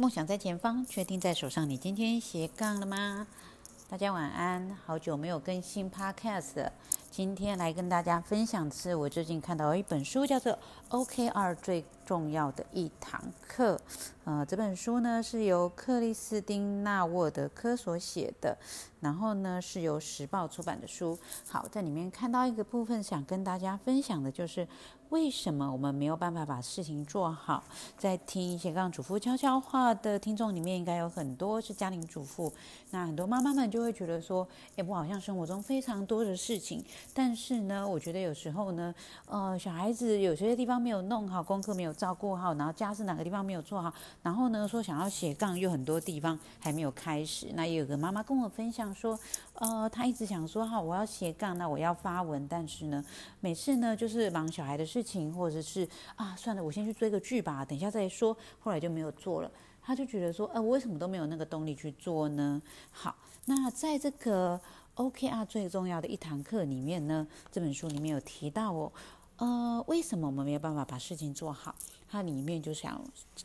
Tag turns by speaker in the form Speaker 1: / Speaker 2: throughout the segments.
Speaker 1: 梦想在前方，确定在手上。你今天斜杠了吗？大家晚安，好久没有更新 Podcast。今天来跟大家分享的是我最近看到一本书，叫做《OKR 最重要的一堂课》。呃，这本书呢是由克里斯汀·纳沃德科所写的，然后呢是由时报出版的书。好，在里面看到一个部分，想跟大家分享的就是为什么我们没有办法把事情做好。在听一些杠主妇悄悄话的听众里面，应该有很多是家庭主妇，那很多妈妈们就会觉得说：“哎，我好像生活中非常多的事情。”但是呢，我觉得有时候呢，呃，小孩子有些地方没有弄好，功课没有照顾好，然后家是哪个地方没有做好，然后呢，说想要斜杠，又很多地方还没有开始。那也有个妈妈跟我分享说，呃，她一直想说，哈，我要斜杠，那我要发文，但是呢，每次呢就是忙小孩的事情，或者是啊，算了，我先去追个剧吧，等一下再说，后来就没有做了。她就觉得说，呃，我为什么都没有那个动力去做呢？好，那在这个。OKR 最重要的一堂课里面呢，这本书里面有提到哦，呃，为什么我们没有办法把事情做好？它里面就想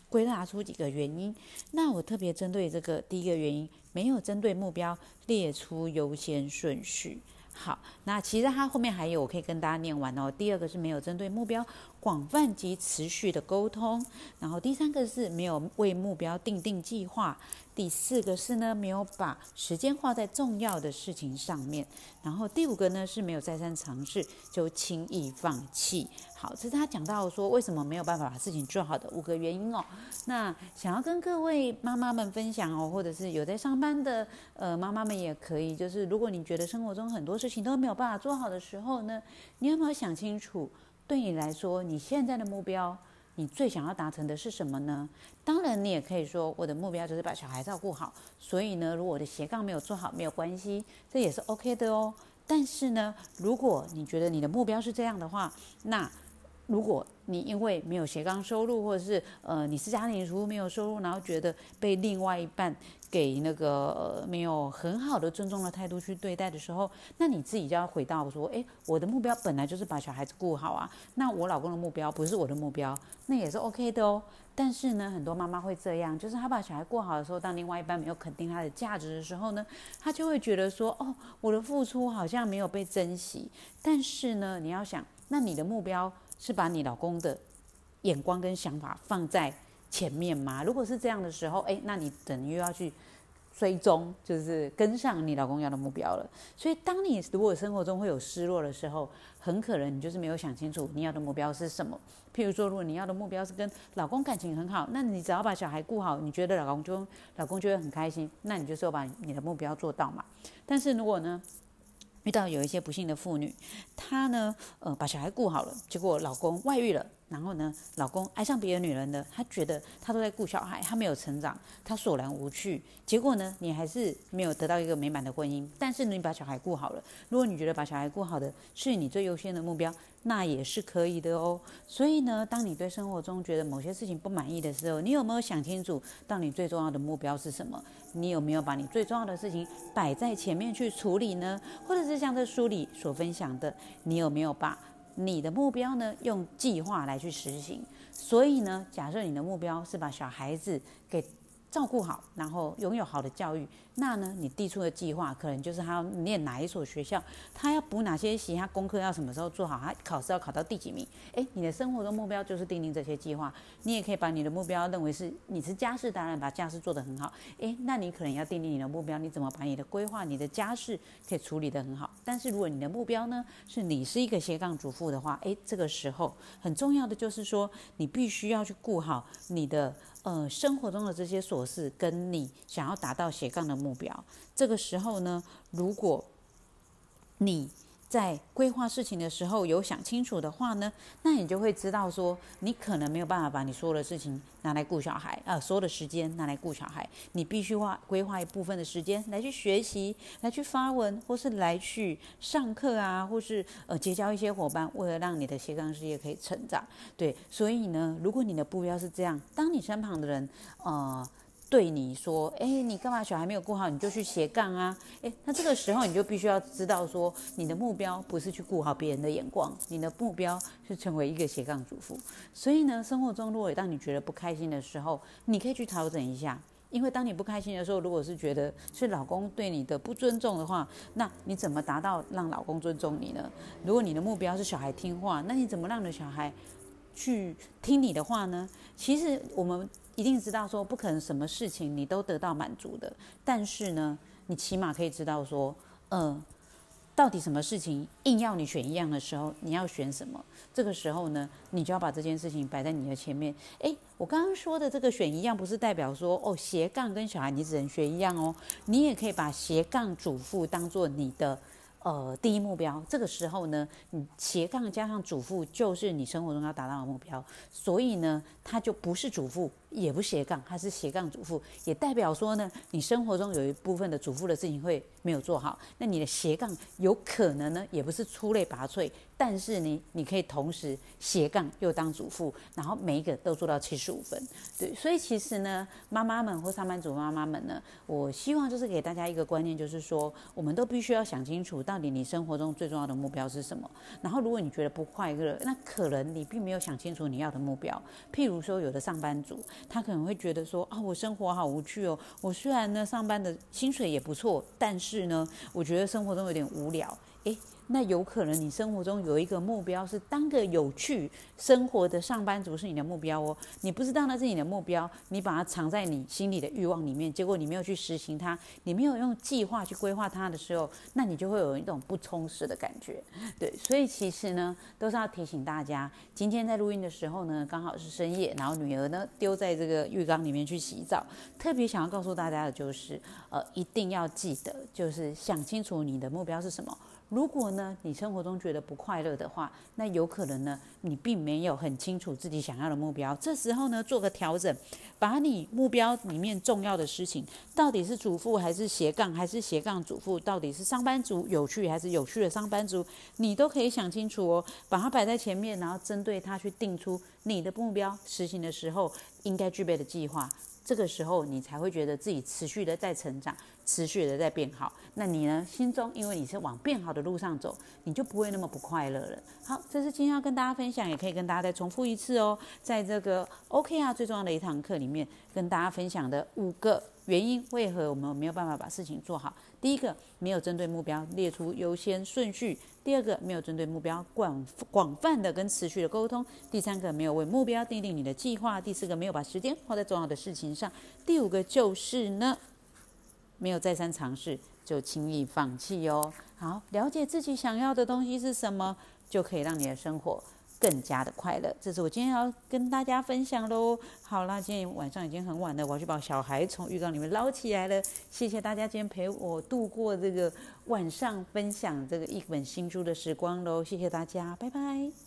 Speaker 1: 归纳出几个原因。那我特别针对这个第一个原因，没有针对目标列出优先顺序。好，那其实它后面还有，我可以跟大家念完哦。第二个是没有针对目标广泛及持续的沟通，然后第三个是没有为目标定定计划。第四个是呢，没有把时间花在重要的事情上面。然后第五个呢，是没有再三尝试就轻易放弃。好，这是他讲到说为什么没有办法把事情做好的五个原因哦。那想要跟各位妈妈们分享哦，或者是有在上班的呃妈妈们也可以，就是如果你觉得生活中很多事情都没有办法做好的时候呢，你有没有想清楚，对你来说你现在的目标？你最想要达成的是什么呢？当然，你也可以说我的目标就是把小孩照顾好。所以呢，如果我的斜杠没有做好，没有关系，这也是 OK 的哦。但是呢，如果你觉得你的目标是这样的话，那如果你因为没有斜杠收入，或者是呃你是家庭主妇没有收入，然后觉得被另外一半给那个没有很好的尊重的态度去对待的时候，那你自己就要回到说，诶，我的目标本来就是把小孩子顾好啊，那我老公的目标不是我的目标，那也是 OK 的哦。但是呢，很多妈妈会这样，就是她把小孩过好的时候，当另外一半没有肯定她的价值的时候呢，她就会觉得说，哦，我的付出好像没有被珍惜。但是呢，你要想，那你的目标。是把你老公的眼光跟想法放在前面吗？如果是这样的时候，哎，那你等于要去追踪，就是跟上你老公要的目标了。所以，当你如果生活中会有失落的时候，很可能你就是没有想清楚你要的目标是什么。譬如说，如果你要的目标是跟老公感情很好，那你只要把小孩顾好，你觉得老公就老公就会很开心，那你就是要把你的目标做到嘛。但是如果呢？遇到有一些不幸的妇女，她呢，呃，把小孩顾好了，结果老公外遇了。然后呢，老公爱上别的女人了，他觉得他都在顾小孩，他没有成长，他索然无趣。结果呢，你还是没有得到一个美满的婚姻。但是你把小孩顾好了，如果你觉得把小孩顾好的是你最优先的目标，那也是可以的哦。所以呢，当你对生活中觉得某些事情不满意的时候，你有没有想清楚，到你最重要的目标是什么？你有没有把你最重要的事情摆在前面去处理呢？或者是像这书里所分享的，你有没有把？你的目标呢？用计划来去实行。所以呢，假设你的目标是把小孩子给。照顾好，然后拥有好的教育，那呢，你递出的计划可能就是他要念哪一所学校，他要补哪些习，他功课要什么时候做好，他考试要考到第几名？诶，你的生活的目标就是定定这些计划。你也可以把你的目标认为是你是家事，当然把家事做得很好。诶，那你可能要定定你的目标，你怎么把你的规划、你的家事可以处理得很好？但是如果你的目标呢，是你是一个斜杠主妇的话，诶，这个时候很重要的就是说，你必须要去顾好你的。呃，生活中的这些琐事，跟你想要达到斜杠的目标，这个时候呢，如果你。在规划事情的时候有想清楚的话呢，那你就会知道说，你可能没有办法把你所有的事情拿来顾小孩啊，所有的时间拿来顾小孩，你必须花规划一部分的时间来去学习，来去发文，或是来去上课啊，或是呃结交一些伙伴，为了让你的斜杠事业可以成长。对，所以呢，如果你的目标是这样，当你身旁的人呃。对你说：“哎，你干嘛小孩没有顾好，你就去斜杠啊？”哎，那这个时候你就必须要知道说，你的目标不是去顾好别人的眼光，你的目标是成为一个斜杠主妇。所以呢，生活中如果当你觉得不开心的时候，你可以去调整一下。因为当你不开心的时候，如果是觉得是老公对你的不尊重的话，那你怎么达到让老公尊重你呢？如果你的目标是小孩听话，那你怎么让你的小孩去听你的话呢？其实我们一定知道说，不可能什么事情你都得到满足的。但是呢，你起码可以知道说，嗯。到底什么事情硬要你选一样的时候，你要选什么？这个时候呢，你就要把这件事情摆在你的前面。诶，我刚刚说的这个选一样，不是代表说哦斜杠跟小孩你只能学一样哦，你也可以把斜杠主妇当做你的。呃，第一目标，这个时候呢，你斜杠加上主妇就是你生活中要达到的目标，所以呢，它就不是主妇，也不斜杠，它是斜杠主妇，也代表说呢，你生活中有一部分的主妇的事情会没有做好，那你的斜杠有可能呢，也不是出类拔萃。但是你，你可以同时斜杠又当主妇，然后每一个都做到七十五分，对。所以其实呢，妈妈们或上班族妈妈们呢，我希望就是给大家一个观念，就是说，我们都必须要想清楚，到底你生活中最重要的目标是什么。然后，如果你觉得不快乐，那可能你并没有想清楚你要的目标。譬如说，有的上班族，他可能会觉得说，啊，我生活好无趣哦。我虽然呢上班的薪水也不错，但是呢，我觉得生活中有点无聊。诶，那有可能你生活中有一个目标是当个有趣生活的上班族是你的目标哦，你不知道那是你的目标，你把它藏在你心里的欲望里面，结果你没有去实行它，你没有用计划去规划它的时候，那你就会有一种不充实的感觉。对，所以其实呢，都是要提醒大家，今天在录音的时候呢，刚好是深夜，然后女儿呢丢在这个浴缸里面去洗澡，特别想要告诉大家的就是，呃，一定要记得，就是想清楚你的目标是什么。如果呢，你生活中觉得不快乐的话，那有可能呢，你并没有很清楚自己想要的目标。这时候呢，做个调整，把你目标里面重要的事情，到底是主妇还是斜杠，还是斜杠主妇，到底是上班族有趣还是有趣的上班族，你都可以想清楚哦，把它摆在前面，然后针对它去定出你的目标，实行的时候应该具备的计划。这个时候，你才会觉得自己持续的在成长，持续的在变好。那你呢？心中因为你是往变好的路上走，你就不会那么不快乐了。好，这是今天要跟大家分享，也可以跟大家再重复一次哦。在这个 OK 啊最重要的一堂课里面，跟大家分享的五个原因，为何我们没有办法把事情做好？第一个，没有针对目标列出优先顺序。第二个，没有针对目标广广泛的跟持续的沟通；第三个，没有为目标定定你的计划；第四个，没有把时间花在重要的事情上；第五个就是呢，没有再三尝试就轻易放弃哦。好，了解自己想要的东西是什么，就可以让你的生活。更加的快乐，这是我今天要跟大家分享喽。好啦，今天晚上已经很晚了，我要去把小孩从浴缸里面捞起来了。谢谢大家今天陪我度过这个晚上分享这个一本新书的时光喽，谢谢大家，拜拜。